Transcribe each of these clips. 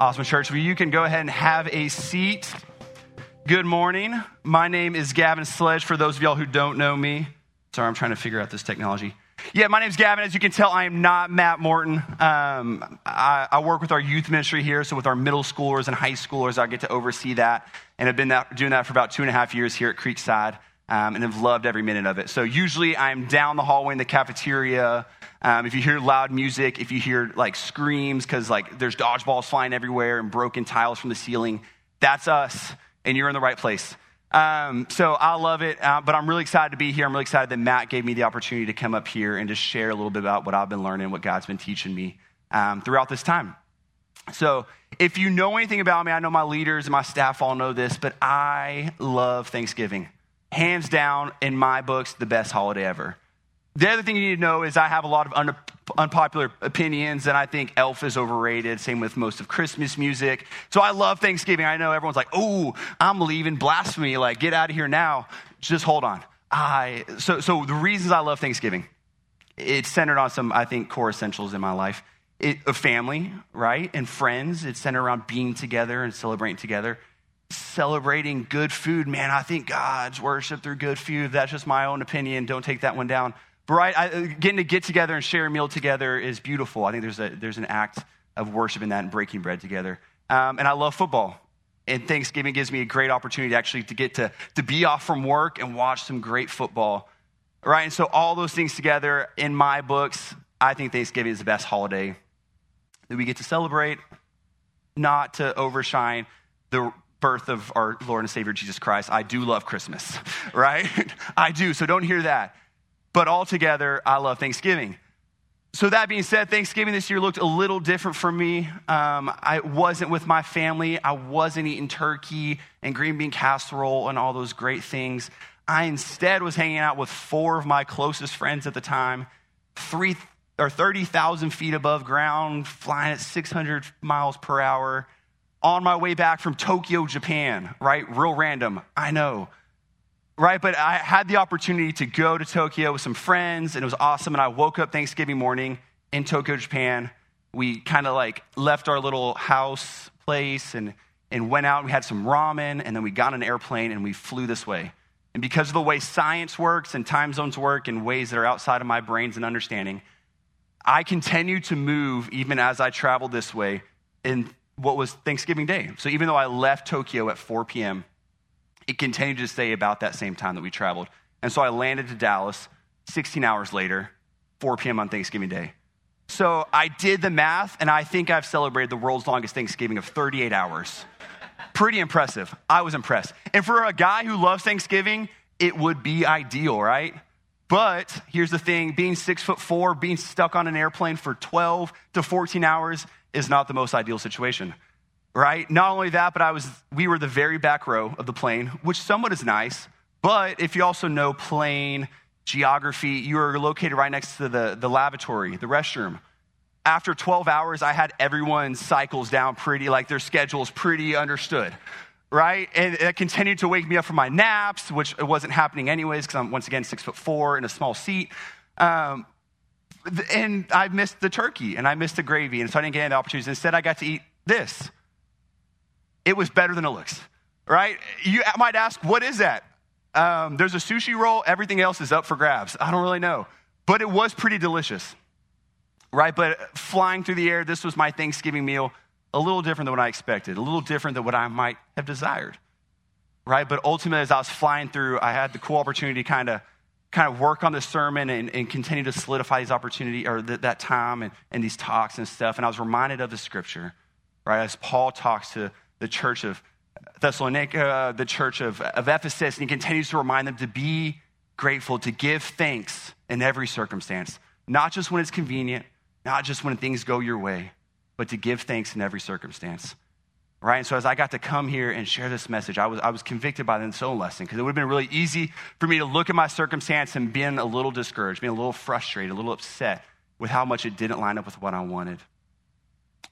Awesome, church. Well, you can go ahead and have a seat. Good morning. My name is Gavin Sledge. For those of y'all who don't know me, sorry, I'm trying to figure out this technology. Yeah, my name's Gavin. As you can tell, I am not Matt Morton. Um, I, I, work with our youth ministry here, so with our middle schoolers and high schoolers, I get to oversee that, and I've been that, doing that for about two and a half years here at Creekside, um, and have loved every minute of it. So usually, I'm down the hallway in the cafeteria um, if you hear loud music, if you hear like screams, because like there's dodgeballs flying everywhere and broken tiles from the ceiling, that's us, and you're in the right place. Um, so I love it, uh, but I'm really excited to be here. I'm really excited that Matt gave me the opportunity to come up here and just share a little bit about what I've been learning, what God's been teaching me um, throughout this time. So, if you know anything about me, I know my leaders and my staff all know this, but I love Thanksgiving. Hands down, in my books, the best holiday ever. The other thing you need to know is I have a lot of un- unpopular opinions, and I think Elf is overrated. Same with most of Christmas music. So I love Thanksgiving. I know everyone's like, "Oh, I'm leaving blasphemy! Like, get out of here now." Just hold on. I so so the reasons I love Thanksgiving, it's centered on some I think core essentials in my life. It, a family, right, and friends. It's centered around being together and celebrating together celebrating good food. Man, I think God's worship through good food. That's just my own opinion. Don't take that one down. Right, I, getting to get together and share a meal together is beautiful. I think there's, a, there's an act of worship in that and breaking bread together. Um, and I love football. And Thanksgiving gives me a great opportunity to actually to get to, to be off from work and watch some great football. Right? And so all those things together in my books, I think Thanksgiving is the best holiday that we get to celebrate, not to overshine the birth of our Lord and Savior Jesus Christ. I do love Christmas, right? I do. So don't hear that but altogether, I love Thanksgiving. So, that being said, Thanksgiving this year looked a little different for me. Um, I wasn't with my family. I wasn't eating turkey and green bean casserole and all those great things. I instead was hanging out with four of my closest friends at the time, three or 30,000 feet above ground, flying at 600 miles per hour, on my way back from Tokyo, Japan, right? Real random, I know right? But I had the opportunity to go to Tokyo with some friends, and it was awesome. And I woke up Thanksgiving morning in Tokyo, Japan. We kind of like left our little house place and, and went out. We had some ramen, and then we got an airplane and we flew this way. And because of the way science works and time zones work in ways that are outside of my brains and understanding, I continued to move even as I traveled this way in what was Thanksgiving Day. So even though I left Tokyo at 4 p.m., it continued to stay about that same time that we traveled. And so I landed to Dallas 16 hours later, 4 p.m. on Thanksgiving Day. So I did the math, and I think I've celebrated the world's longest Thanksgiving of 38 hours. Pretty impressive. I was impressed. And for a guy who loves Thanksgiving, it would be ideal, right? But here's the thing being six foot four, being stuck on an airplane for 12 to 14 hours is not the most ideal situation right? Not only that, but I was, we were the very back row of the plane, which somewhat is nice. But if you also know plane geography, you are located right next to the, the lavatory, the restroom. After 12 hours, I had everyone's cycles down pretty, like their schedules pretty understood, right? And it continued to wake me up from my naps, which wasn't happening anyways, because I'm once again six foot four in a small seat. Um, and I missed the turkey and I missed the gravy, and so I didn't get any opportunities. Instead, I got to eat this it was better than it looks, right? You might ask, what is that? Um, there's a sushi roll, everything else is up for grabs. I don't really know. But it was pretty delicious, right? But flying through the air, this was my Thanksgiving meal, a little different than what I expected, a little different than what I might have desired, right? But ultimately, as I was flying through, I had the cool opportunity to kind of kind of work on the sermon and, and continue to solidify these opportunity or th- that time and, and these talks and stuff. And I was reminded of the scripture, right? As Paul talks to the church of Thessalonica, the church of, of Ephesus, and he continues to remind them to be grateful, to give thanks in every circumstance, not just when it's convenient, not just when things go your way, but to give thanks in every circumstance. Right? And so as I got to come here and share this message, I was, I was convicted by the soul lesson because it would have been really easy for me to look at my circumstance and being a little discouraged, being a little frustrated, a little upset with how much it didn't line up with what I wanted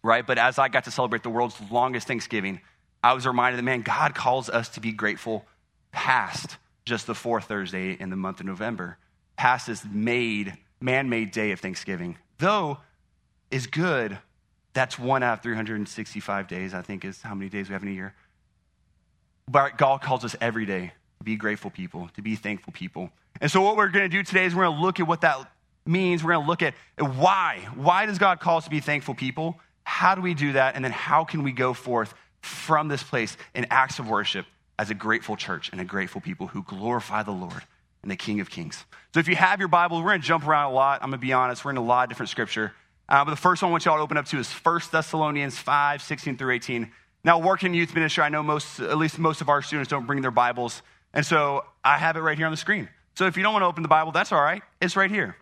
right? But as I got to celebrate the world's longest Thanksgiving, I was reminded that, man, God calls us to be grateful past just the fourth Thursday in the month of November, past this made, man made day of Thanksgiving. Though is good, That's one out of 365 days, I think, is how many days we have in a year. But God calls us every day to be grateful people, to be thankful people. And so, what we're going to do today is we're going to look at what that means. We're going to look at why. Why does God call us to be thankful people? How do we do that? And then, how can we go forth from this place in acts of worship as a grateful church and a grateful people who glorify the Lord and the King of Kings? So, if you have your Bible, we're going to jump around a lot. I'm going to be honest, we're in a lot of different scripture. Uh, but the first one I want y'all to open up to is 1 Thessalonians 5 16 through 18. Now, working youth ministry, I know most, at least most of our students don't bring their Bibles. And so I have it right here on the screen. So if you don't want to open the Bible, that's all right. It's right here.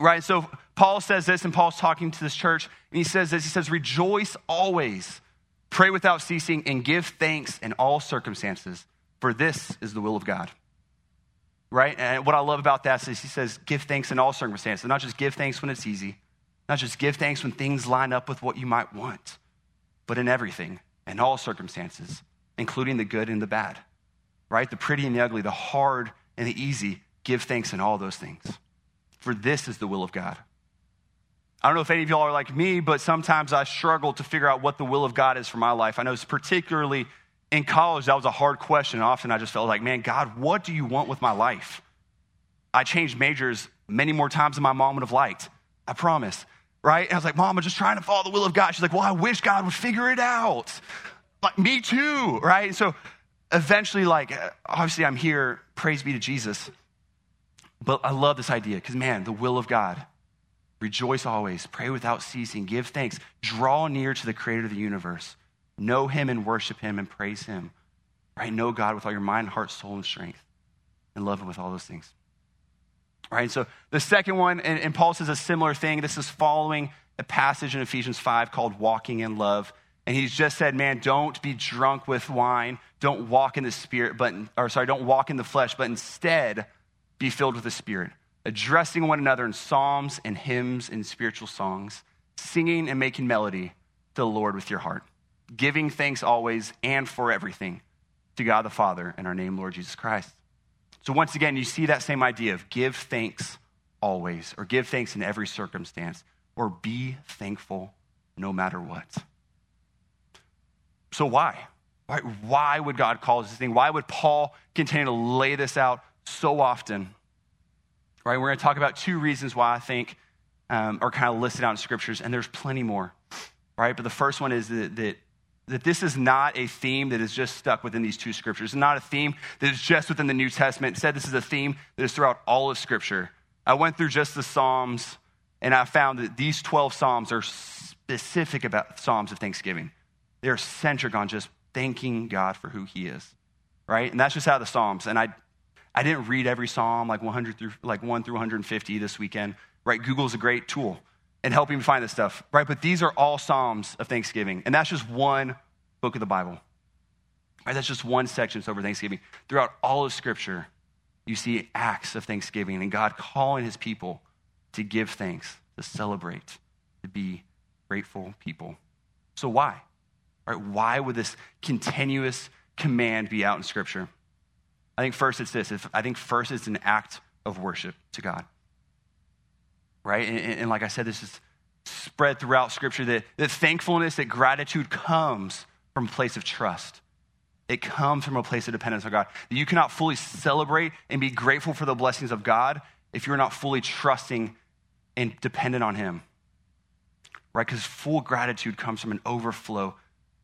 Right? So Paul says this, and Paul's talking to this church, and he says this He says, Rejoice always, pray without ceasing, and give thanks in all circumstances, for this is the will of God. Right? And what I love about that is he says, Give thanks in all circumstances, not just give thanks when it's easy, not just give thanks when things line up with what you might want, but in everything, in all circumstances, including the good and the bad. Right? The pretty and the ugly, the hard and the easy, give thanks in all those things. For this is the will of God. I don't know if any of y'all are like me, but sometimes I struggle to figure out what the will of God is for my life. I know it's particularly in college, that was a hard question. Often I just felt like, man, God, what do you want with my life? I changed majors many more times than my mom would have liked. I promise. Right? And I was like, Mom, I'm just trying to follow the will of God. She's like, Well, I wish God would figure it out. Like, me too. Right? And so eventually, like, obviously, I'm here. Praise be to Jesus. But I love this idea because, man, the will of God. Rejoice always, pray without ceasing, give thanks, draw near to the creator of the universe. Know him and worship him and praise him. Right? Know God with all your mind, heart, soul, and strength. And love him with all those things. Right? So the second one, and, and Paul says a similar thing. This is following a passage in Ephesians 5 called Walking in Love. And he's just said, man, don't be drunk with wine. Don't walk in the spirit, but, or sorry, don't walk in the flesh, but instead be filled with the Spirit, addressing one another in psalms and hymns and spiritual songs, singing and making melody to the Lord with your heart, giving thanks always and for everything to God the Father in our name, Lord Jesus Christ. So, once again, you see that same idea of give thanks always, or give thanks in every circumstance, or be thankful no matter what. So, why? Why, why would God call this thing? Why would Paul continue to lay this out so often. Right? We're going to talk about two reasons why I think um, are kind of listed out in scriptures, and there's plenty more. Right? But the first one is that, that that this is not a theme that is just stuck within these two scriptures. It's not a theme that is just within the New Testament. Instead, this is a theme that is throughout all of Scripture. I went through just the Psalms, and I found that these 12 Psalms are specific about Psalms of thanksgiving. They're centric on just thanking God for who He is, right? And that's just of the Psalms. And I I didn't read every psalm like 100 through like 1 through 150 this weekend. Right? Google's a great tool in helping me find this stuff. Right? But these are all psalms of Thanksgiving, and that's just one book of the Bible. Right? That's just one section over Thanksgiving. Throughout all of Scripture, you see acts of thanksgiving and God calling His people to give thanks, to celebrate, to be grateful people. So why? Right? Why would this continuous command be out in Scripture? I think first it's this. I think first it's an act of worship to God. Right? And, and like I said, this is spread throughout Scripture that, that thankfulness, that gratitude comes from a place of trust. It comes from a place of dependence on God. You cannot fully celebrate and be grateful for the blessings of God if you're not fully trusting and dependent on Him. Right? Because full gratitude comes from an overflow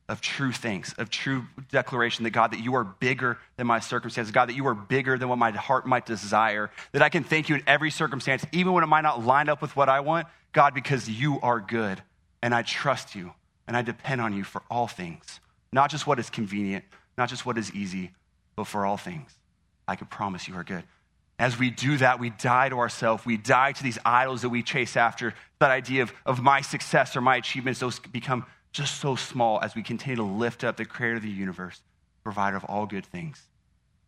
of true things, of true declaration that God, that you are bigger than my circumstances, God, that you are bigger than what my heart might desire, that I can thank you in every circumstance, even when it might not line up with what I want, God, because you are good and I trust you and I depend on you for all things, not just what is convenient, not just what is easy, but for all things. I can promise you are good. As we do that, we die to ourselves. We die to these idols that we chase after. That idea of, of my success or my achievements, those become just so small as we continue to lift up the creator of the universe, provider of all good things,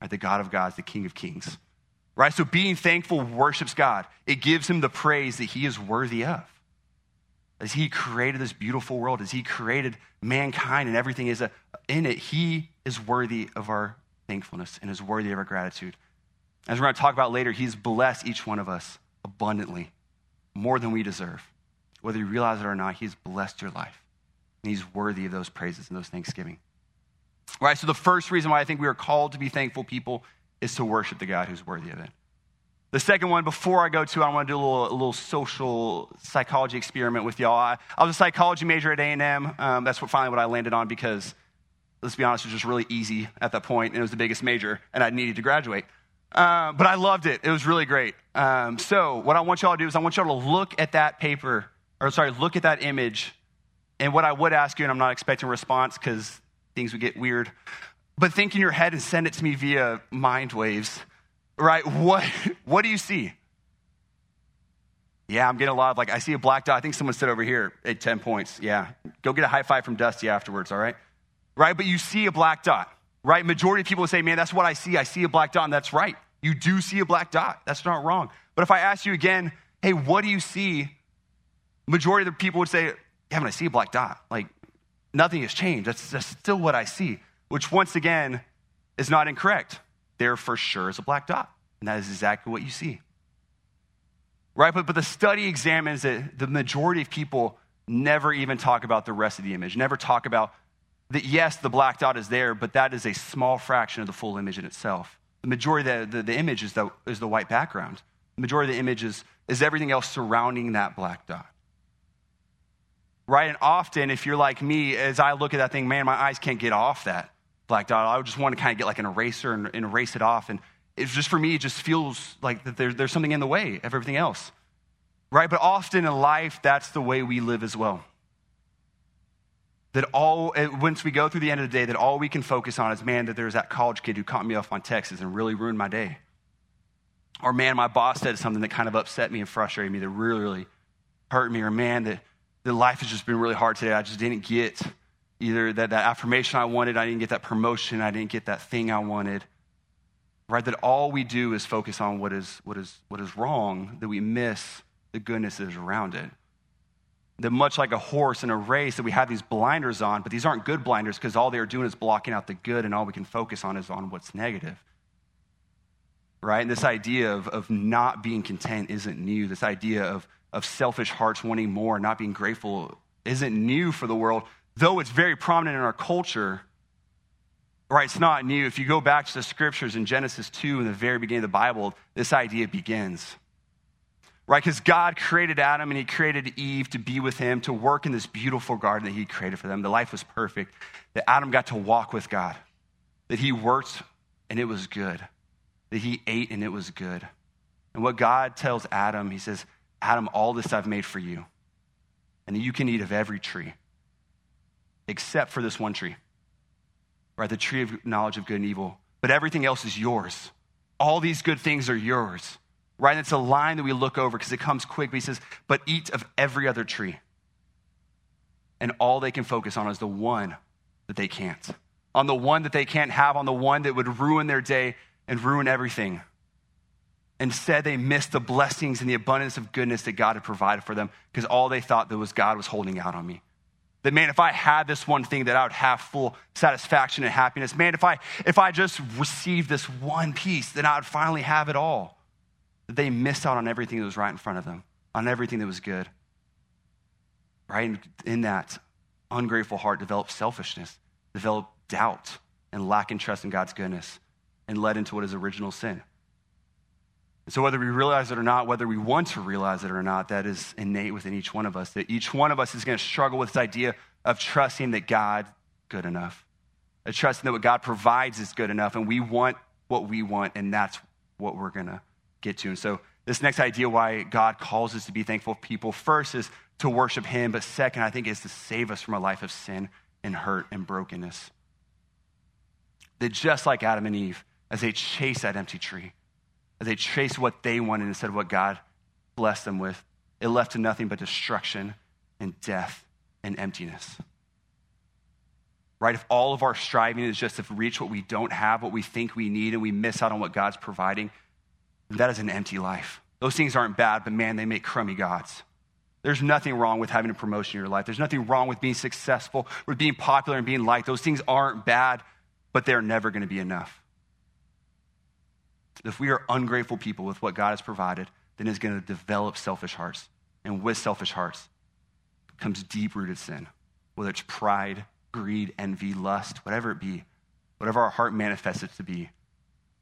right? the God of gods, the King of kings. Right? So being thankful worships God. It gives him the praise that he is worthy of. As he created this beautiful world, as he created mankind and everything is uh, in it, he is worthy of our thankfulness and is worthy of our gratitude. As we're going to talk about later, he's blessed each one of us abundantly, more than we deserve whether you realize it or not, He's blessed your life. And He's worthy of those praises and those thanksgiving. Right? So, the first reason why I think we are called to be thankful people is to worship the God who's worthy of it. The second one, before I go to, I want to do a little, a little social psychology experiment with y'all. I, I was a psychology major at A&M. Um, that's what finally what I landed on because, let's be honest, it was just really easy at that point, and it was the biggest major, and I needed to graduate. Uh, but I loved it. It was really great. Um, so what I want y'all to do is I want y'all to look at that paper, or sorry, look at that image. And what I would ask you, and I'm not expecting a response because things would get weird, but think in your head and send it to me via mind waves right? What, what do you see? Yeah, I'm getting a lot of like, I see a black dot. I think someone said over here at 10 points. Yeah. Go get a high five from Dusty afterwards, all right? Right? But you see a black dot, right? Majority of people would say, man, that's what I see. I see a black dot, and that's right. You do see a black dot. That's not wrong. But if I ask you again, hey, what do you see? Majority of the people would say, when I see a black dot, like nothing has changed. That's, that's still what I see, which once again is not incorrect there for sure is a black dot. And that is exactly what you see. Right? But, but the study examines that the majority of people never even talk about the rest of the image, never talk about that, yes, the black dot is there, but that is a small fraction of the full image in itself. The majority of the, the, the image is the, is the white background. The majority of the image is, is everything else surrounding that black dot. Right? And often, if you're like me, as I look at that thing, man, my eyes can't get off that black dot. I just want to kind of get like an eraser and, and erase it off. And it's just for me, it just feels like that there, there's something in the way of everything else. Right? But often in life, that's the way we live as well. That all, once we go through the end of the day, that all we can focus on is, man, that there's that college kid who caught me off on Texas and really ruined my day. Or, man, my boss said something that kind of upset me and frustrated me that really, really hurt me. Or, man, that, that life has just been really hard today. I just didn't get either that, that affirmation I wanted, I didn't get that promotion, I didn't get that thing I wanted. Right? That all we do is focus on what is, what is, what is wrong, that we miss the goodness that is around it. That much like a horse in a race, that we have these blinders on, but these aren't good blinders because all they're doing is blocking out the good, and all we can focus on is on what's negative. Right? And this idea of, of not being content isn't new. This idea of, of selfish hearts wanting more, not being grateful, isn't new for the world though it's very prominent in our culture, right, it's not new. If you go back to the scriptures in Genesis 2, in the very beginning of the Bible, this idea begins. Right? Because God created Adam and he created Eve to be with him, to work in this beautiful garden that he created for them. The life was perfect. That Adam got to walk with God. That he worked and it was good. That he ate and it was good. And what God tells Adam, he says, Adam, all this I've made for you. And you can eat of every tree except for this one tree, right? The tree of knowledge of good and evil. But everything else is yours. All these good things are yours, right? And it's a line that we look over because it comes quick. But he says, but eat of every other tree. And all they can focus on is the one that they can't. On the one that they can't have, on the one that would ruin their day and ruin everything. Instead, they missed the blessings and the abundance of goodness that God had provided for them because all they thought that was God was holding out on me. That man, if I had this one thing, that I would have full satisfaction and happiness. Man, if I if I just received this one piece, then I would finally have it all. That they missed out on everything that was right in front of them, on everything that was good. Right? And in that, ungrateful heart developed selfishness, developed doubt, and lack in trust in God's goodness, and led into what is original sin. So, whether we realize it or not, whether we want to realize it or not, that is innate within each one of us. That each one of us is going to struggle with this idea of trusting that God good enough, of trusting that what God provides is good enough, and we want what we want, and that's what we're going to get to. And so, this next idea why God calls us to be thankful people first is to worship Him, but second, I think, is to save us from a life of sin and hurt and brokenness. That just like Adam and Eve, as they chase that empty tree, as they chased what they wanted instead of what God blessed them with, it left to nothing but destruction and death and emptiness. Right? If all of our striving is just to reach what we don't have, what we think we need, and we miss out on what God's providing, that is an empty life. Those things aren't bad, but man, they make crummy gods. There's nothing wrong with having a promotion in your life. There's nothing wrong with being successful, with being popular and being liked. Those things aren't bad, but they're never going to be enough. If we are ungrateful people with what God has provided, then it's going to develop selfish hearts. And with selfish hearts, comes deep rooted sin, whether it's pride, greed, envy, lust, whatever it be, whatever our heart manifests it to be.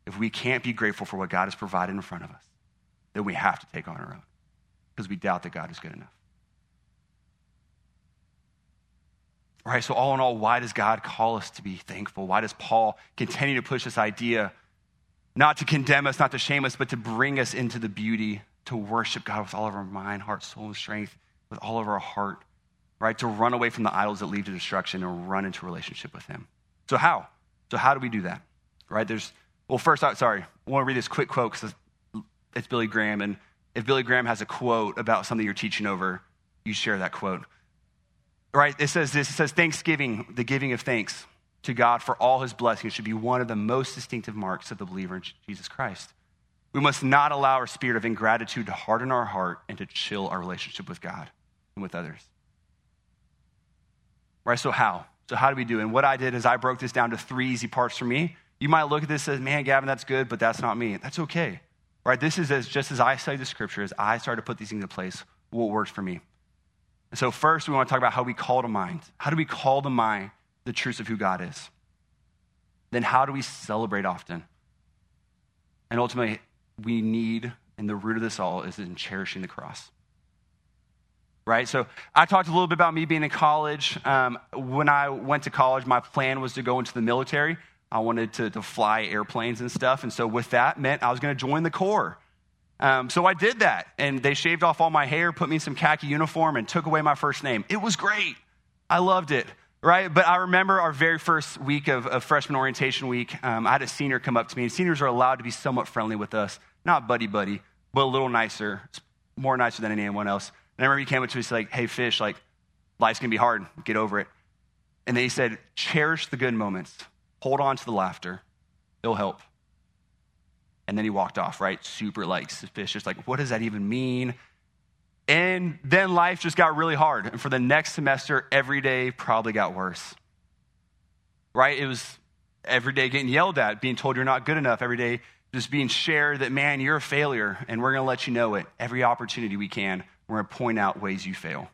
If we can't be grateful for what God has provided in front of us, then we have to take on our own because we doubt that God is good enough. All right, so all in all, why does God call us to be thankful? Why does Paul continue to push this idea not to condemn us, not to shame us, but to bring us into the beauty, to worship God with all of our mind, heart, soul, and strength, with all of our heart, right? To run away from the idols that lead to destruction and run into relationship with Him. So, how? So, how do we do that? Right? There's, well, first, sorry, I want to read this quick quote because it's Billy Graham. And if Billy Graham has a quote about something you're teaching over, you share that quote right? It says this it says, Thanksgiving, the giving of thanks to God for all his blessings, should be one of the most distinctive marks of the believer in Jesus Christ. We must not allow our spirit of ingratitude to harden our heart and to chill our relationship with God and with others. Right? So, how? So, how do we do? And what I did is I broke this down to three easy parts for me. You might look at this as, man, Gavin, that's good, but that's not me. That's okay. Right? This is as just as I study the scripture, as I started to put these things in place, what works for me. And so, first, we want to talk about how we call to mind. How do we call to mind the truths of who God is? Then, how do we celebrate often? And ultimately, we need, and the root of this all is in cherishing the cross. Right? So, I talked a little bit about me being in college. Um, when I went to college, my plan was to go into the military. I wanted to, to fly airplanes and stuff. And so, with that, meant I was going to join the Corps. Um, so I did that, and they shaved off all my hair, put me in some khaki uniform, and took away my first name. It was great. I loved it, right? But I remember our very first week of, of freshman orientation week. Um, I had a senior come up to me, and seniors are allowed to be somewhat friendly with us, not buddy buddy, but a little nicer, more nicer than anyone else. And I remember he came up to me, he's like, "Hey, fish, like life's gonna be hard. Get over it." And then he said, "Cherish the good moments. Hold on to the laughter. It'll help." And then he walked off, right? Super like suspicious. Like, what does that even mean? And then life just got really hard. And for the next semester, every day probably got worse. Right? It was every day getting yelled at, being told you're not good enough, every day just being shared that, man, you're a failure, and we're going to let you know it every opportunity we can. We're going to point out ways you fail.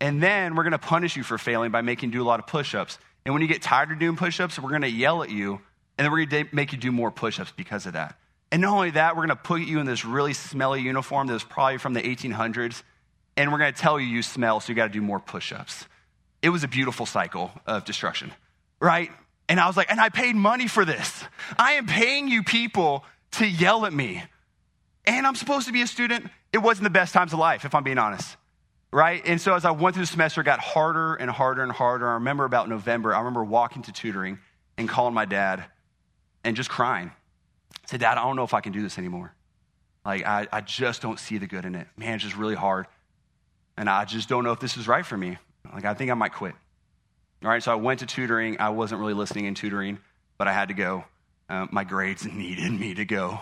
And then we're going to punish you for failing by making you do a lot of push ups. And when you get tired of doing push ups, we're going to yell at you and then we're going to make you do more push ups because of that. And not only that, we're going to put you in this really smelly uniform that was probably from the 1800s. And we're going to tell you you smell, so you got to do more push ups. It was a beautiful cycle of destruction, right? And I was like, and I paid money for this. I am paying you people to yell at me. And I'm supposed to be a student. It wasn't the best times of life, if I'm being honest, right? And so as I went through the semester, it got harder and harder and harder. I remember about November, I remember walking to tutoring and calling my dad and just crying. Said, Dad, I don't know if I can do this anymore. Like, I, I just don't see the good in it. Man, it's just really hard. And I just don't know if this is right for me. Like, I think I might quit. All right, so I went to tutoring. I wasn't really listening in tutoring, but I had to go. Uh, my grades needed me to go.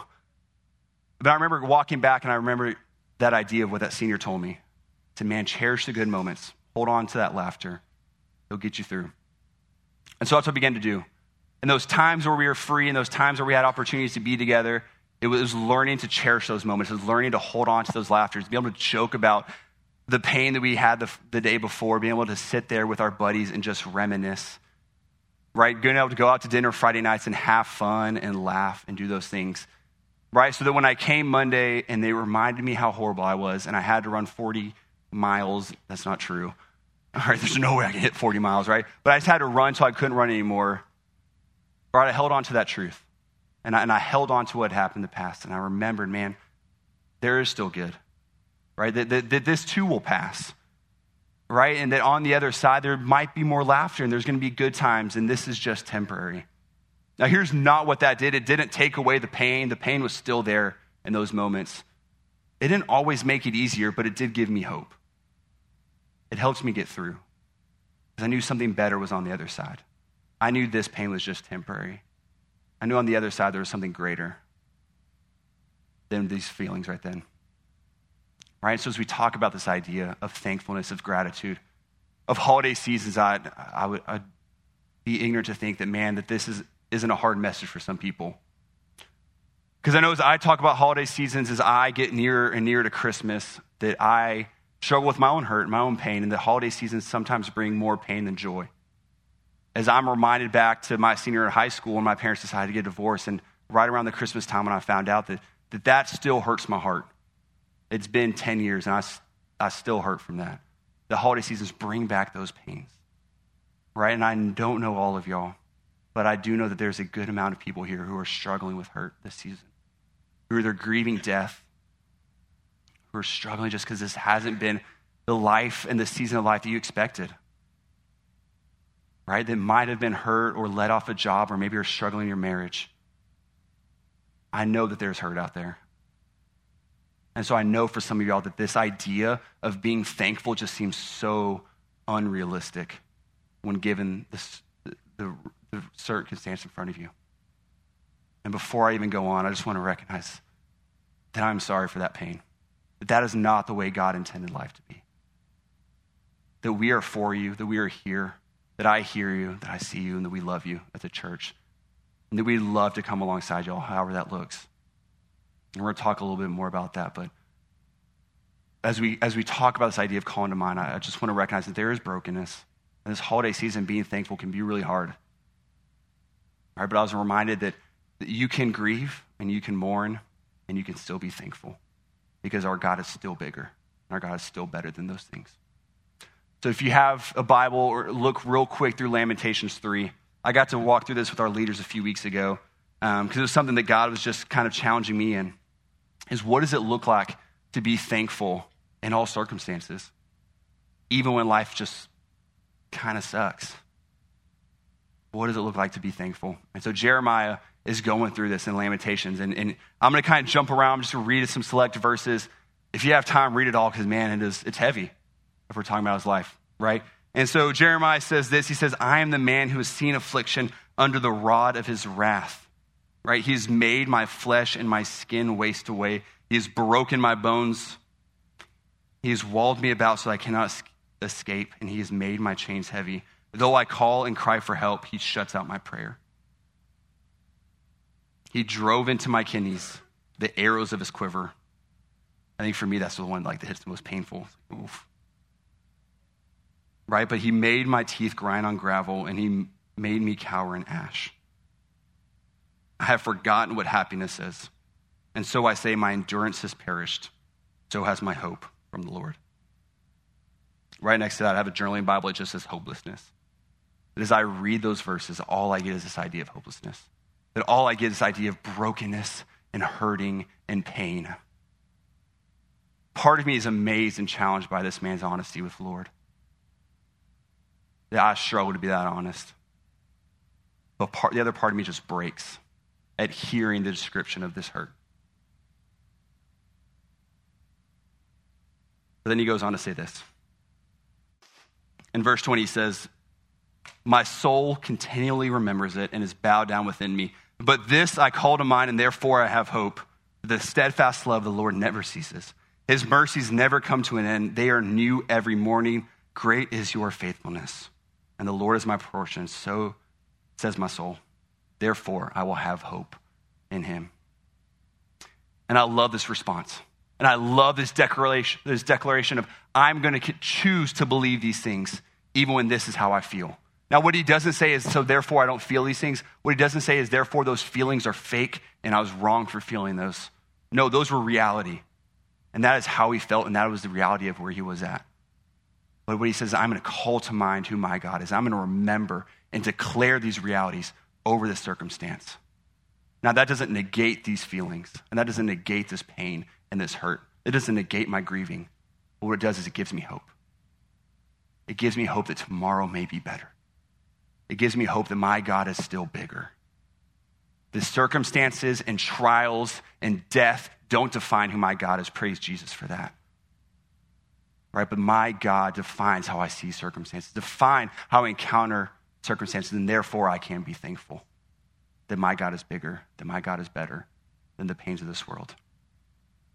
But I remember walking back and I remember that idea of what that senior told me to man, cherish the good moments, hold on to that laughter, it'll get you through. And so that's what I began to do. And those times where we were free and those times where we had opportunities to be together, it was learning to cherish those moments. It was learning to hold on to those laughters, be able to joke about the pain that we had the, the day before, being able to sit there with our buddies and just reminisce, right? Being able to go out to dinner Friday nights and have fun and laugh and do those things, right? So that when I came Monday and they reminded me how horrible I was and I had to run 40 miles, that's not true. All right, there's no way I can hit 40 miles, right? But I just had to run so I couldn't run anymore. Right? I held on to that truth. And I, and I held on to what happened in the past. And I remembered, man, there is still good. Right? That, that, that this too will pass. Right? And that on the other side, there might be more laughter and there's going to be good times. And this is just temporary. Now, here's not what that did. It didn't take away the pain. The pain was still there in those moments. It didn't always make it easier, but it did give me hope. It helped me get through because I knew something better was on the other side. I knew this pain was just temporary. I knew on the other side there was something greater than these feelings right then. Right? So as we talk about this idea of thankfulness, of gratitude, of holiday seasons, I'd, I would I'd be ignorant to think that, man, that this is, isn't a hard message for some people. Because I know as I talk about holiday seasons, as I get nearer and nearer to Christmas, that I struggle with my own hurt, my own pain, and the holiday seasons sometimes bring more pain than joy. As I'm reminded back to my senior year in high school when my parents decided to get divorced, and right around the Christmas time when I found out that that, that still hurts my heart. It's been 10 years, and I, I still hurt from that. The holiday seasons bring back those pains, right? And I don't know all of y'all, but I do know that there's a good amount of people here who are struggling with hurt this season, who are either grieving death, who are struggling just because this hasn't been the life and the season of life that you expected right? That might have been hurt or let off a job, or maybe you're struggling in your marriage. I know that there's hurt out there. And so I know for some of y'all that this idea of being thankful just seems so unrealistic when given the, the, the circumstance in front of you. And before I even go on, I just want to recognize that I'm sorry for that pain. That that is not the way God intended life to be. That we are for you, that we are here, that I hear you, that I see you, and that we love you as a church. And that we'd love to come alongside y'all, however that looks. And we're going to talk a little bit more about that. But as we, as we talk about this idea of calling to mind, I, I just want to recognize that there is brokenness. And this holiday season, being thankful can be really hard. All right, but I was reminded that, that you can grieve and you can mourn and you can still be thankful because our God is still bigger. And our God is still better than those things. So if you have a Bible or look real quick through Lamentations 3, I got to walk through this with our leaders a few weeks ago because um, it was something that God was just kind of challenging me in. Is what does it look like to be thankful in all circumstances, even when life just kind of sucks? What does it look like to be thankful? And so Jeremiah is going through this in Lamentations, and, and I'm going to kind of jump around just to read some select verses. If you have time, read it all because man, it is it's heavy if we're talking about his life, right? And so Jeremiah says this He says, I am the man who has seen affliction under the rod of his wrath. Right? He's made my flesh and my skin waste away. He has broken my bones. He has walled me about so I cannot escape, and he has made my chains heavy. Though I call and cry for help, he shuts out my prayer. He drove into my kidneys the arrows of his quiver. I think for me, that's the one like that hits the most painful. Oof right? But he made my teeth grind on gravel and he made me cower in ash. I have forgotten what happiness is. And so I say, my endurance has perished. So has my hope from the Lord. Right next to that, I have a journaling Bible. It just says hopelessness. As I read those verses, all I get is this idea of hopelessness. That all I get is this idea of brokenness and hurting and pain. Part of me is amazed and challenged by this man's honesty with the Lord I struggle to be that honest. But part, the other part of me just breaks at hearing the description of this hurt. But then he goes on to say this. In verse 20, he says, My soul continually remembers it and is bowed down within me. But this I call to mind, and therefore I have hope. The steadfast love of the Lord never ceases. His mercies never come to an end. They are new every morning. Great is your faithfulness and the Lord is my portion. So says my soul. Therefore, I will have hope in him. And I love this response. And I love this declaration, this declaration of, I'm going to choose to believe these things, even when this is how I feel. Now, what he doesn't say is, so therefore I don't feel these things. What he doesn't say is, therefore those feelings are fake and I was wrong for feeling those. No, those were reality. And that is how he felt, and that was the reality of where he was at. But what he says, I'm going to call to mind who my God is. I'm going to remember and declare these realities over this circumstance. Now, that doesn't negate these feelings, and that doesn't negate this pain and this hurt. It doesn't negate my grieving. But what it does is it gives me hope. It gives me hope that tomorrow may be better. It gives me hope that my God is still bigger. The circumstances and trials and death don't define who my God is. Praise Jesus for that right? But my God defines how I see circumstances, define how I encounter circumstances, and therefore I can be thankful that my God is bigger, that my God is better than the pains of this world.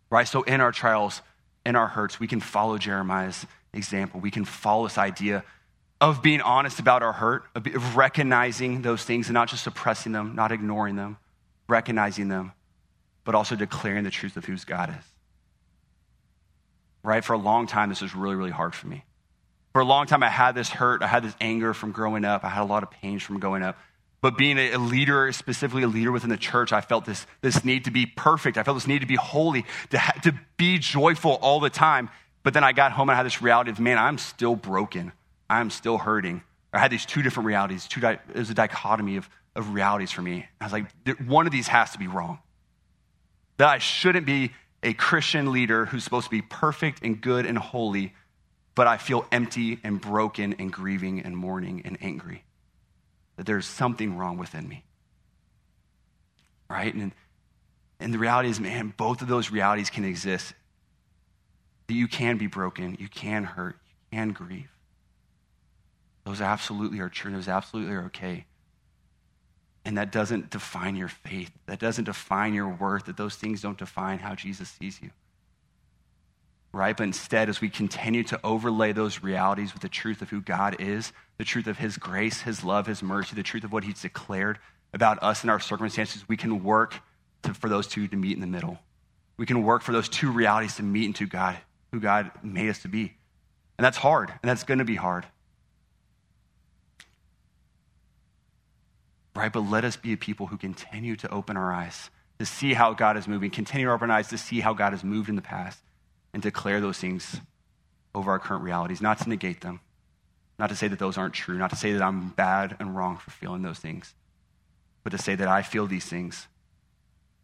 Right? So in our trials, in our hurts, we can follow Jeremiah's example. We can follow this idea of being honest about our hurt, of recognizing those things and not just suppressing them, not ignoring them, recognizing them, but also declaring the truth of whose God is. Right? For a long time, this was really, really hard for me. For a long time, I had this hurt. I had this anger from growing up. I had a lot of pain from growing up. But being a leader, specifically a leader within the church, I felt this, this need to be perfect. I felt this need to be holy, to, ha- to be joyful all the time. But then I got home and I had this reality of, man, I'm still broken. I'm still hurting. I had these two different realities. Two di- it was a dichotomy of, of realities for me. I was like, one of these has to be wrong. That I shouldn't be a Christian leader who's supposed to be perfect and good and holy, but I feel empty and broken and grieving and mourning and angry that there's something wrong within me. Right? And, and the reality is, man, both of those realities can exist. That you can be broken, you can hurt, you can grieve. Those absolutely are true, those absolutely are okay. And that doesn't define your faith. That doesn't define your worth. That those things don't define how Jesus sees you right? But instead, as we continue to overlay those realities with the truth of who God is, the truth of His grace, His love, His mercy, the truth of what He's declared about us and our circumstances, we can work to, for those two to meet in the middle. We can work for those two realities to meet into God, who God made us to be. And that's hard, and that's going to be hard. Right? But let us be a people who continue to open our eyes to see how God is moving, continue to open our eyes to see how God has moved in the past, and declare those things over our current realities, not to negate them, not to say that those aren't true, not to say that I'm bad and wrong for feeling those things, but to say that I feel these things,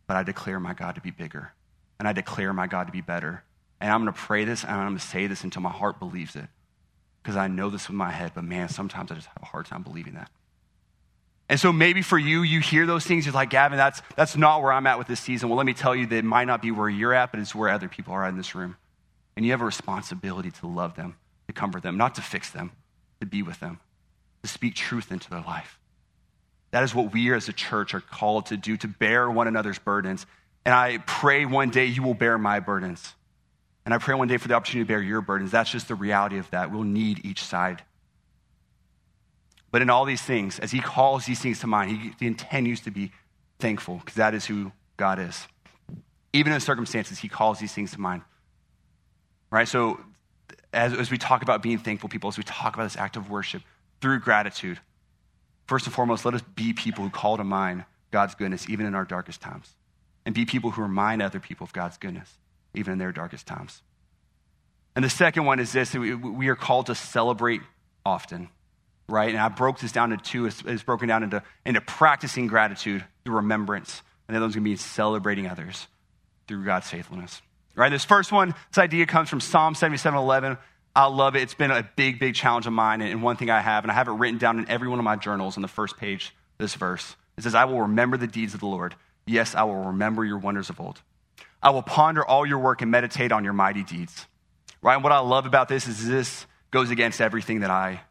but I declare my God to be bigger, and I declare my God to be better. And I'm going to pray this, and I'm going to say this until my heart believes it, because I know this with my head, but man, sometimes I just have a hard time believing that. And so maybe for you, you hear those things, you're like, Gavin, that's, that's not where I'm at with this season. Well, let me tell you that it might not be where you're at, but it's where other people are in this room. And you have a responsibility to love them, to comfort them, not to fix them, to be with them, to speak truth into their life. That is what we as a church are called to do, to bear one another's burdens. And I pray one day you will bear my burdens. And I pray one day for the opportunity to bear your burdens. That's just the reality of that. We'll need each side but in all these things, as he calls these things to mind, he, continues to be thankful because that is who God is. Even in circumstances, he calls these things to mind. Right? So, as, as we talk about being thankful people, as we talk about this act of worship through gratitude, first and foremost, let us be people who call to mind God's goodness even in our darkest times. And be people who remind other people of God's goodness even in their darkest times. And the second one is this we, we are called to celebrate often right? And I broke this down into two. It's, it's broken down into, into practicing gratitude through remembrance. And the other one's going to be celebrating others through God's faithfulness. Right? This first one, this idea comes from Psalm 77 11. I love it. It's been a big, big challenge of mine. And one thing I have, and I have it written down in every one of my journals on the first page, this verse. It says, I will remember the deeds of the Lord. Yes, I will remember your wonders of old. I will ponder all your work and meditate on your mighty deeds. Right? And what I love about this is this goes against everything that I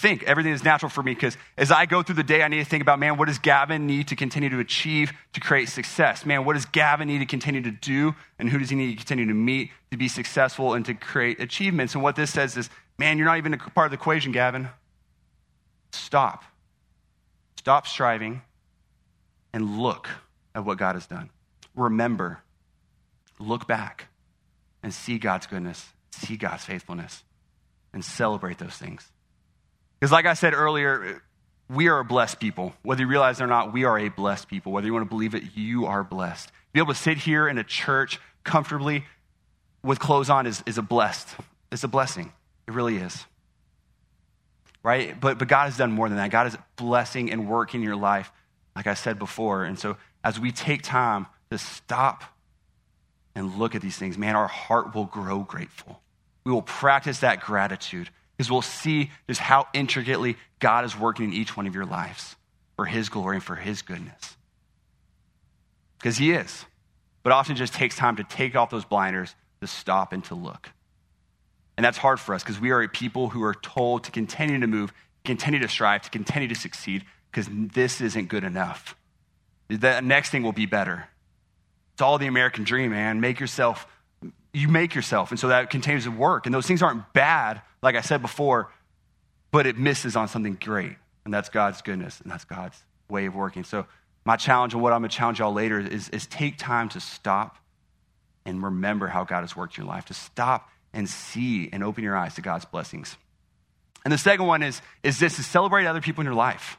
think. Everything is natural for me because as I go through the day, I need to think about, man, what does Gavin need to continue to achieve to create success? Man, what does Gavin need to continue to do? And who does he need to continue to meet to be successful and to create achievements? And what this says is, man, you're not even a part of the equation, Gavin. Stop. Stop striving and look at what God has done. Remember, look back and see God's goodness, see God's faithfulness, and celebrate those things. Because, like I said earlier, we are a blessed people. Whether you realize it or not, we are a blessed people. Whether you want to believe it, you are blessed. To Be able to sit here in a church comfortably with clothes on is, is a blessed. It's a blessing. It really is. Right? But, but God has done more than that. God is blessing and working your life, like I said before. And so as we take time to stop and look at these things, man, our heart will grow grateful. We will practice that gratitude because we'll see just how intricately God is working in each one of your lives for His glory and for His goodness. Because He is. But often just takes time to take off those blinders, to stop and to look. And that's hard for us because we are a people who are told to continue to move, continue to strive, to continue to succeed because this isn't good enough. The next thing will be better. It's all the American dream, man. Make yourself, you make yourself. And so that continues to work. And those things aren't bad, like I said before, but it misses on something great. And that's God's goodness, and that's God's way of working. So, my challenge, and what I'm going to challenge y'all later, is, is take time to stop and remember how God has worked in your life, to stop and see and open your eyes to God's blessings. And the second one is, is this to celebrate other people in your life.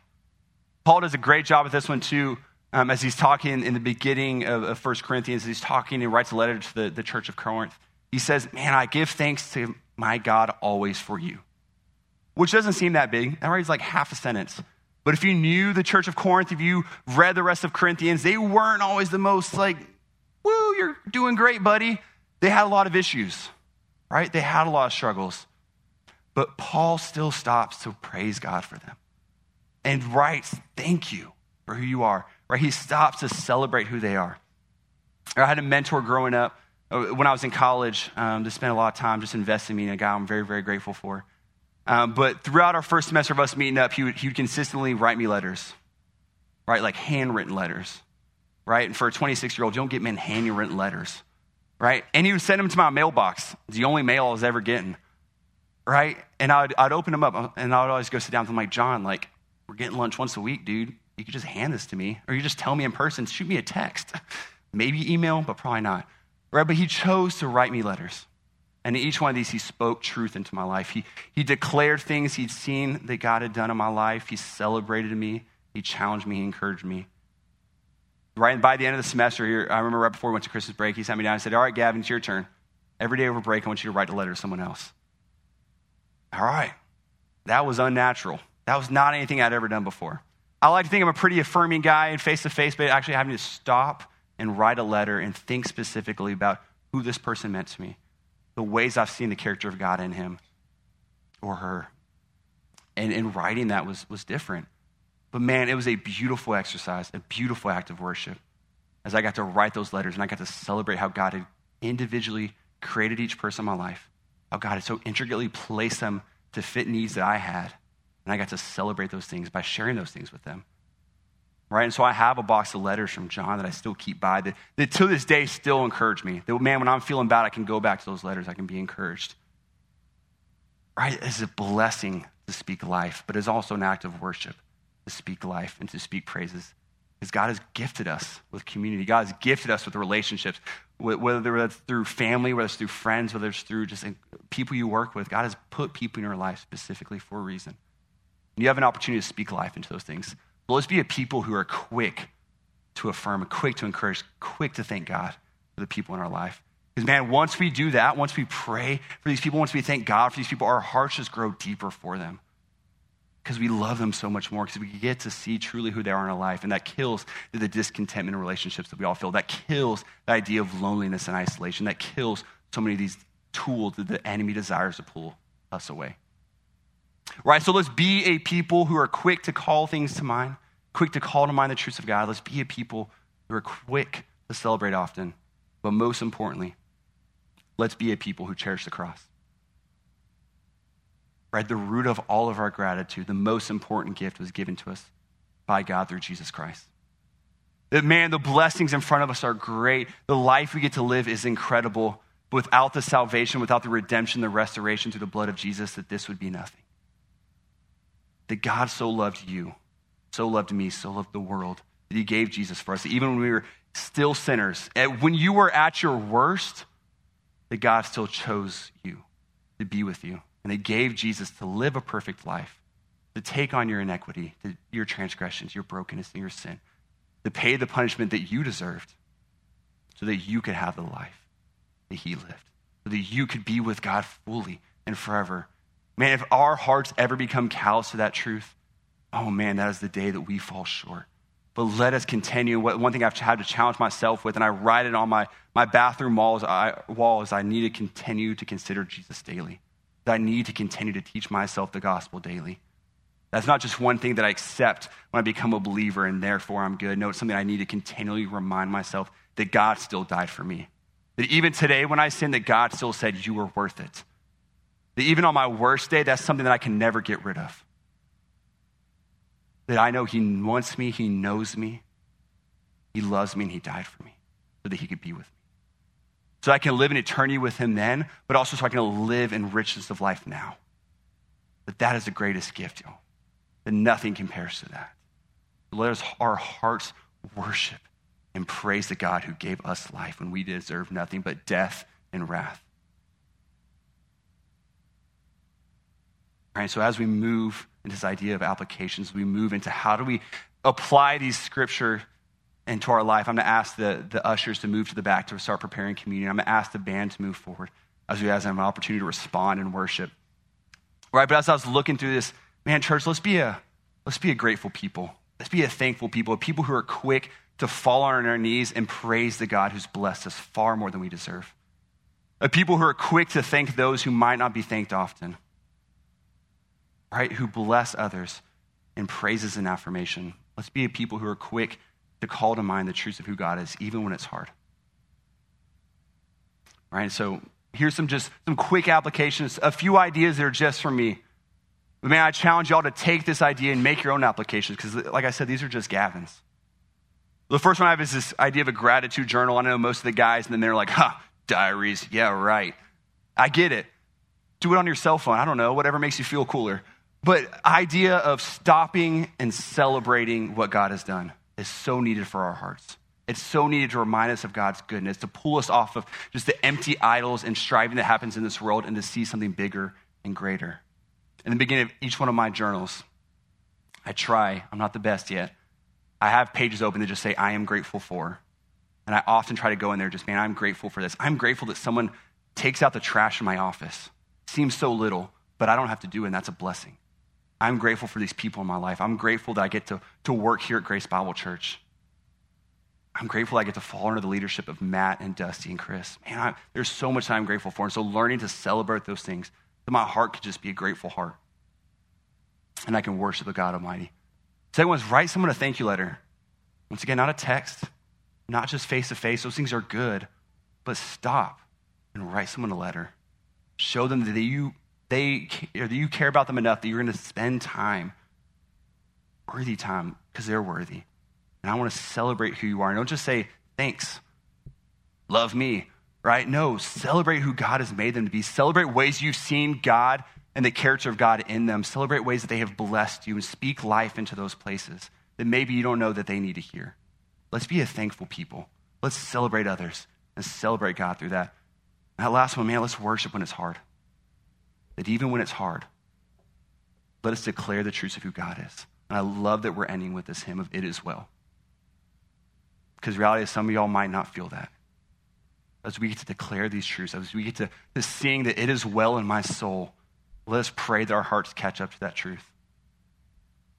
Paul does a great job with this one too, um, as he's talking in the beginning of, of 1 Corinthians, he's talking he writes a letter to the, the church of Corinth. He says, Man, I give thanks to my God always for you. Which doesn't seem that big. That reads like half a sentence. But if you knew the church of Corinth, if you read the rest of Corinthians, they weren't always the most like, woo, you're doing great, buddy. They had a lot of issues, right? They had a lot of struggles. But Paul still stops to praise God for them and writes, Thank you for who you are, right? He stops to celebrate who they are. I had a mentor growing up uh, when I was in college um, to spend a lot of time just investing in a guy I'm very, very grateful for. Um, but throughout our first semester of us meeting up, he would, he would consistently write me letters, right? Like handwritten letters, right? And for a 26 year old, you don't get men handwritten letters, right? And he would send them to my mailbox. The only mail I was ever getting, right? And I'd, I'd open them up and I would always go sit down him like, John, like, we're getting lunch once a week, dude. You could just hand this to me, or you just tell me in person, shoot me a text. Maybe email, but probably not. Right? But he chose to write me letters. And in each one of these, he spoke truth into my life. He, he declared things he'd seen that God had done in my life. He celebrated me. He challenged me. He encouraged me. Right by the end of the semester here, I remember right before we went to Christmas break, he sat me down and said, All right, Gavin, it's your turn. Every day over break, I want you to write a letter to someone else. All right. That was unnatural. That was not anything I'd ever done before. I like to think I'm a pretty affirming guy and face to face, but actually having to stop and write a letter and think specifically about who this person meant to me the ways I've seen the character of God in him or her. And, in writing that was, was different. But man, it was a beautiful exercise, a beautiful act of worship as I got to write those letters and I got to celebrate how God had individually created each person in my life, how God had so intricately placed them to fit needs that I had. And I got to celebrate those things by sharing those things with them right? And so I have a box of letters from John that I still keep by that, that to this day still encourage me. That, man, when I'm feeling bad, I can go back to those letters. I can be encouraged. Right? It's a blessing to speak life, but it's also an act of worship to speak life and to speak praises. Because God has gifted us with community. God has gifted us with relationships, whether that's through family, whether it's through friends, whether it's through just people you work with. God has put people in your life specifically for a reason. You have an opportunity to speak life into those things. But let's be a people who are quick to affirm, quick to encourage, quick to thank God for the people in our life. Because, man, once we do that, once we pray for these people, once we thank God for these people, our hearts just grow deeper for them. Because we love them so much more, because we get to see truly who they are in our life. And that kills the discontentment in relationships that we all feel. That kills the idea of loneliness and isolation. That kills so many of these tools that the enemy desires to pull us away. Right? So let's be a people who are quick to call things to mind, quick to call to mind the truths of God. Let's be a people who are quick to celebrate often. But most importantly, let's be a people who cherish the cross. Right? The root of all of our gratitude, the most important gift was given to us by God through Jesus Christ. That man, the blessings in front of us are great. The life we get to live is incredible. Without the salvation, without the redemption, the restoration through the blood of Jesus, that this would be nothing that God so loved you, so loved me, so loved the world, that he gave Jesus for us. Even when we were still sinners, when you were at your worst, that God still chose you to be with you. And they gave Jesus to live a perfect life, to take on your iniquity, your transgressions, your brokenness, and your sin, to pay the punishment that you deserved so that you could have the life that he lived, so that you could be with God fully and forever Man, if our hearts ever become callous to that truth, oh man, that is the day that we fall short. But let us continue. One thing I've had to challenge myself with, and I write it on my, my bathroom walls, I, wall, is I need to continue to consider Jesus daily. That I need to continue to teach myself the gospel daily. That's not just one thing that I accept when I become a believer and therefore I'm good. No, it's something I need to continually remind myself that God still died for me. That even today, when I sin, that God still said, You were worth it. That even on my worst day, that's something that I can never get rid of. That I know He wants me, He knows me, He loves me, and He died for me so that He could be with me. So I can live in eternity with Him then, but also so I can live in richness of life now. That that is the greatest gift, y'all. That nothing compares to that. Let us, our hearts worship and praise the God who gave us life when we deserve nothing but death and wrath. All right, so as we move into this idea of applications, we move into how do we apply these scripture into our life. I'm going to ask the, the ushers to move to the back to start preparing communion. I'm going to ask the band to move forward as we have an opportunity to respond and worship. Right, but as I was looking through this, man, church, let's be a let's be a grateful people. Let's be a thankful people, a people who are quick to fall on our knees and praise the God who's blessed us far more than we deserve. A people who are quick to thank those who might not be thanked often. Right? Who bless others in praises and affirmation. Let's be a people who are quick to call to mind the truths of who God is, even when it's hard. Right? So here's some just some quick applications, a few ideas that are just for me. But man, I challenge y'all to take this idea and make your own applications because, like I said, these are just Gavin's. The first one I have is this idea of a gratitude journal. I know most of the guys, and then they're like, huh, diaries. Yeah, right. I get it. Do it on your cell phone. I don't know, whatever makes you feel cooler. But idea of stopping and celebrating what God has done is so needed for our hearts. It's so needed to remind us of God's goodness, to pull us off of just the empty idols and striving that happens in this world and to see something bigger and greater. In the beginning of each one of my journals, I try, I'm not the best yet. I have pages open that just say, I am grateful for. And I often try to go in there just, man, I'm grateful for this. I'm grateful that someone takes out the trash in my office. Seems so little, but I don't have to do it, and that's a blessing. I'm grateful for these people in my life. I'm grateful that I get to, to work here at Grace Bible Church. I'm grateful I get to fall under the leadership of Matt and Dusty and Chris. Man, I, there's so much I'm grateful for. And so learning to celebrate those things, that my heart could just be a grateful heart. And I can worship the God Almighty. Second one is write someone a thank you letter. Once again, not a text, not just face to face. Those things are good, but stop and write someone a letter. Show them that you they you care about them enough that you're going to spend time, worthy time, because they're worthy. And I want to celebrate who you are. And don't just say, thanks, love me, right? No, celebrate who God has made them to be. Celebrate ways you've seen God and the character of God in them. Celebrate ways that they have blessed you and speak life into those places that maybe you don't know that they need to hear. Let's be a thankful people. Let's celebrate others and celebrate God through that. And that last one, man, let's worship when it's hard that even when it's hard, let us declare the truth of who God is. And I love that we're ending with this hymn of It Is Well. Because reality is some of y'all might not feel that. As we get to declare these truths, as we get to, to sing that it is well in my soul, let us pray that our hearts catch up to that truth.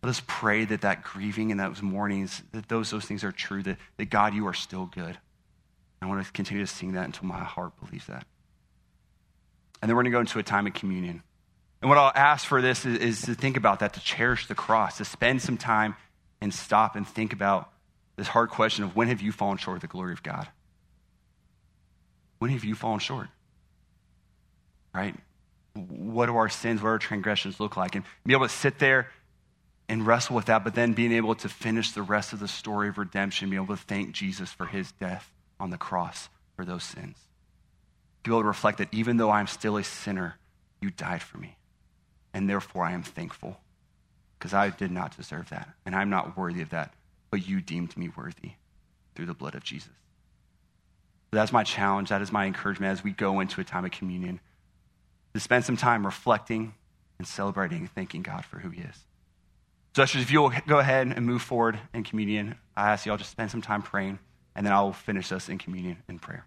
Let us pray that that grieving and those mournings, that those, those things are true, that, that God, you are still good. I want to continue to sing that until my heart believes that. And then we're going to go into a time of communion. And what I'll ask for this is, is, to think about that, to cherish the cross, to spend some time and stop and think about this hard question of when have you fallen short of the glory of God? When have you fallen short? Right? What do our sins, what do our transgressions look like? And be able to sit there and wrestle with that, but then being able to finish the rest of the story of redemption, be able to thank Jesus for his death on the cross for those sins to be able to reflect that even though I'm still a sinner, you died for me. And therefore I am thankful because I did not deserve that. And I'm not worthy of that. But you deemed me worthy through the blood of Jesus. So that's my challenge. That is my encouragement as we go into a time of communion to spend some time reflecting and celebrating and thanking God for who He is. So, if you'll go ahead and move forward in communion, I ask you all just spend some time praying, and then I'll finish us in communion in prayer.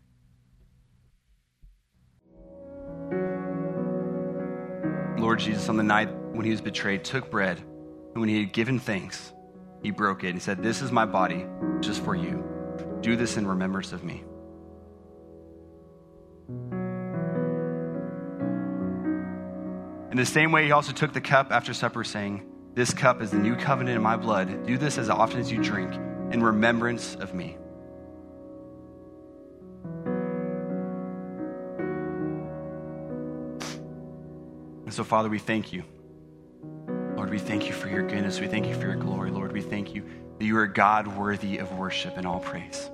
Lord Jesus, on the night when he was betrayed, took bread, and when he had given thanks, he broke it and said, This is my body, just for you. Do this in remembrance of me. In the same way, he also took the cup after supper, saying, This cup is the new covenant in my blood. Do this as often as you drink in remembrance of me. So, Father, we thank you. Lord, we thank you for your goodness. We thank you for your glory. Lord, we thank you that you are God worthy of worship and all praise.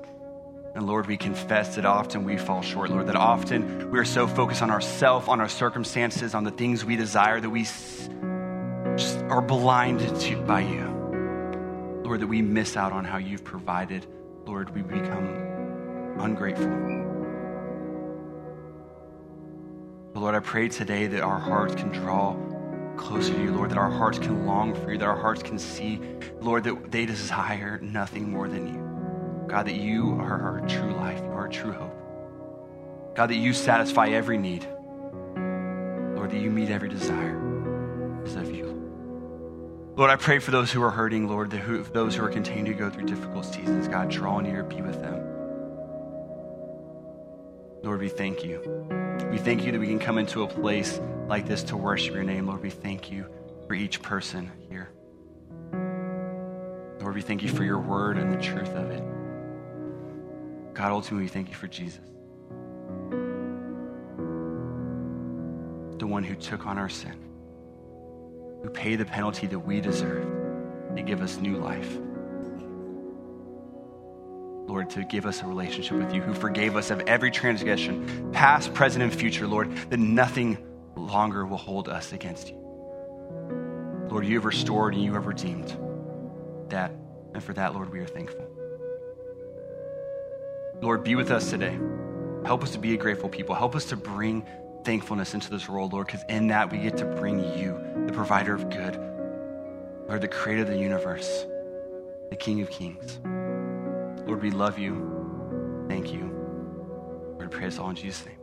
And Lord, we confess that often we fall short, Lord, that often we are so focused on ourselves, on our circumstances, on the things we desire that we just are blinded to by you. Lord, that we miss out on how you've provided. Lord, we become ungrateful. Lord, I pray today that our hearts can draw closer to you, Lord, that our hearts can long for you, that our hearts can see, Lord, that they desire nothing more than you. God, that you are our true life, you are our true hope. God, that you satisfy every need. Lord, that you meet every desire is of you. Lord, I pray for those who are hurting, Lord, who, those who are continuing to go through difficult seasons. God, draw near, be with them. Lord, we thank you. We thank you that we can come into a place like this to worship your name. Lord, we thank you for each person here. Lord, we thank you for your word and the truth of it. God, ultimately, we thank you for Jesus, the one who took on our sin, who paid the penalty that we deserved to give us new life. Lord, to give us a relationship with you, who forgave us of every transgression, past, present, and future, Lord, that nothing longer will hold us against you. Lord, you have restored and you have redeemed that. And for that, Lord, we are thankful. Lord, be with us today. Help us to be a grateful people. Help us to bring thankfulness into this world, Lord, because in that we get to bring you, the provider of good, Lord, the creator of the universe, the King of kings. Lord, we love you. Thank you. Lord, I pray all in Jesus' name.